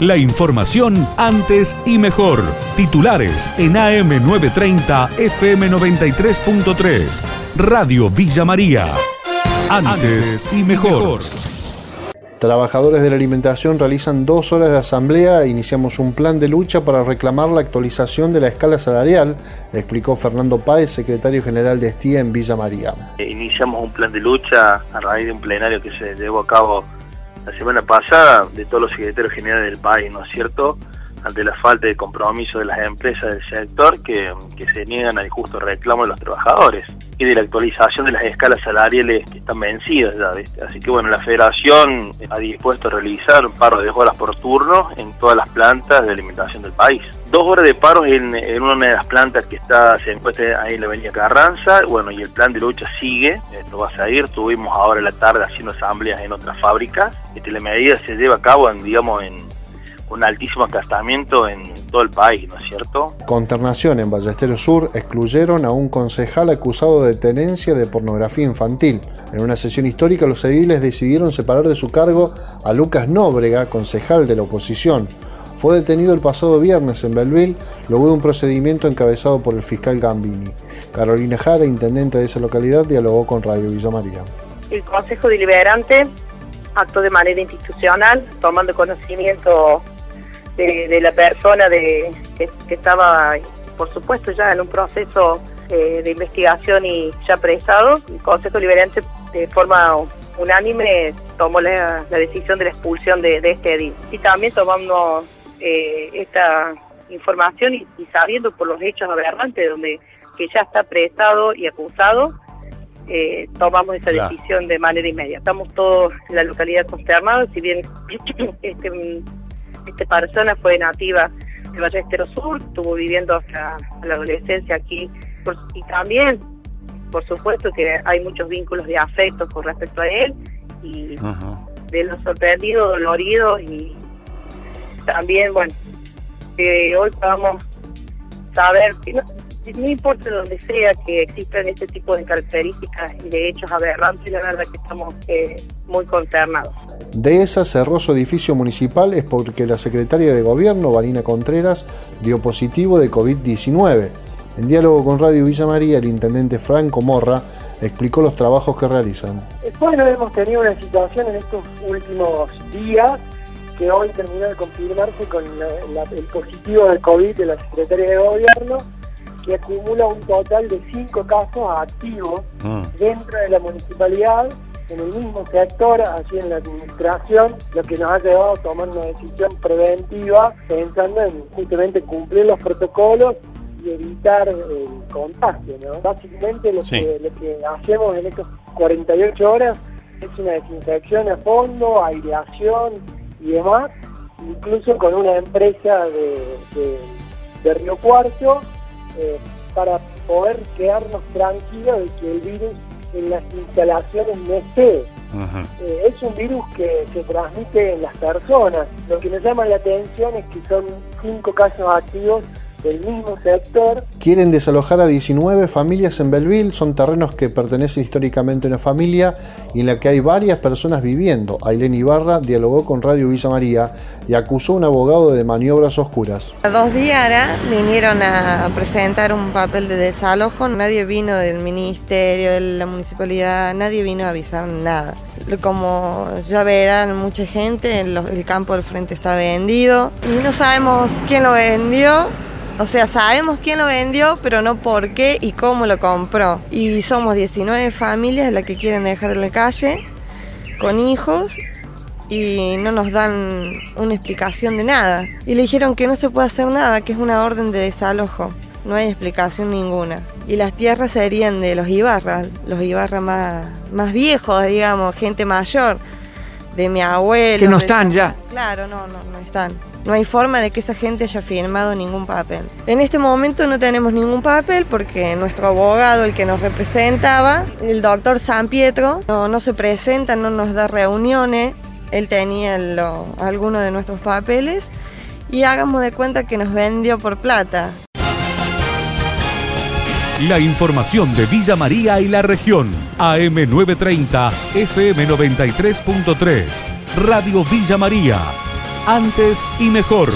La información antes y mejor. Titulares en AM930 FM93.3. Radio Villa María. Antes y mejor. Trabajadores de la alimentación realizan dos horas de asamblea e iniciamos un plan de lucha para reclamar la actualización de la escala salarial, explicó Fernando Páez, secretario general de Estía en Villa María. Iniciamos un plan de lucha a raíz de un plenario que se llevó a cabo la semana pasada de todos los secretarios generales del país, ¿no es cierto? Ante la falta de compromiso de las empresas del sector que, se niegan al justo reclamo de los trabajadores y de la actualización de las escalas salariales que están vencidas ya, ¿viste? Así que bueno, la federación ha dispuesto a realizar un paro de horas por turno en todas las plantas de alimentación del país. Dos horas de paro en, una de las plantas que está se encuentra ahí en la avenida Carranza, bueno, y el plan de lucha sigue, esto va a seguir, tuvimos ahora en la tarde haciendo asambleas en otras fábricas, este, la medida se lleva a cabo en, digamos, en un altísimo acastamiento en todo el país, ¿no es cierto? Conternación en Ballesteros Sur excluyeron a un concejal acusado de tenencia de pornografía infantil. En una sesión histórica los ediles decidieron separar de su cargo a Lucas Nóbrega, concejal de la oposición. Fue detenido el pasado viernes en Belville luego de un procedimiento encabezado por el fiscal Gambini. Carolina Jara, intendente de esa localidad, dialogó con Radio Villa María. El Consejo Deliberante actuó de manera institucional, tomando conocimiento de, la persona de, que, estaba, por supuesto, ya en un proceso eh, de investigación y ya prestado. El Consejo Liberante, de forma unánime, tomó la, decisión de la expulsión de, este edil. Y también tomando eh, esta información y, sabiendo por los hechos aberrantes, donde que ya está prestado y acusado, eh, tomamos esa decisión de manera inmediata. Estamos todos en la localidad consternados, si bien este esta persona fue nativa de Ballesteros Sur, estuvo viviendo hasta la adolescencia aquí. Y también, por supuesto, que hay muchos vínculos de afecto con respecto a él y de los sorprendidos, doloridos y también, bueno, que hoy podamos saber que no, no importa donde sea que existan este tipo de características y de hechos aberrantes, la verdad que estamos eh, muy consternados. De esa cerró su edificio municipal es porque la secretaria de gobierno, Vanina Contreras, dio positivo de COVID-19. En diálogo con Radio Villa María, el intendente Franco Morra explicó los trabajos que realizan. Bueno, hemos tenido una situación en estos últimos días que hoy terminó de confirmarse con el positivo de COVID de la secretaria de gobierno que acumula un total de cinco casos activos ah. dentro de la municipalidad, en el mismo sector, allí en la administración, lo que nos ha llevado a tomar una decisión preventiva pensando en justamente cumplir los protocolos y evitar el contagio. ¿no? Básicamente lo, que, lo que hacemos en estas 48 horas es una desinfección a fondo, aireación y demás, incluso con una empresa de, de Río Cuarto eh, para poder quedarnos tranquilos de que el virus en las instalaciones no esté. Eh, es un virus que se transmite en las personas. Lo que nos llama la atención es que son cinco casos activos del mismo sector. Quieren desalojar a 19 familias en Belville, son terrenos que pertenecen históricamente a una familia y en la que hay varias personas viviendo. Ailén Ibarra dialogó con Radio Villa María y acusó a un abogado de maniobras oscuras. Dos días vinieron a presentar un papel de desalojo, nadie vino del ministerio, de la municipalidad, nadie vino a avisar nada. Como ya verán mucha gente, el campo del frente está vendido y no sabemos quién lo vendió o sea, sabemos quién lo vendió, pero no por qué y cómo lo compró. Y somos 19 familias las que quieren dejar en la calle con hijos y no nos dan una explicación de nada. Y le dijeron que no se puede hacer nada, que es una orden de desalojo. No hay explicación ninguna. Y las tierras serían de los Ibarra, los Ibarra más, más viejos, digamos, gente mayor, de mi abuelo. Que no están ya. Claro, no, no, no están. No hay forma de que esa gente haya firmado ningún papel. En este momento no tenemos ningún papel porque nuestro abogado, el que nos representaba, el doctor San Pietro, no, se presenta, no nos da reuniones. Él tenía algunos de nuestros papeles y hagamos de cuenta que nos vendió por plata. La información de Villa María y la región. AM930, FM93.3, Radio Villa María antes y mejor.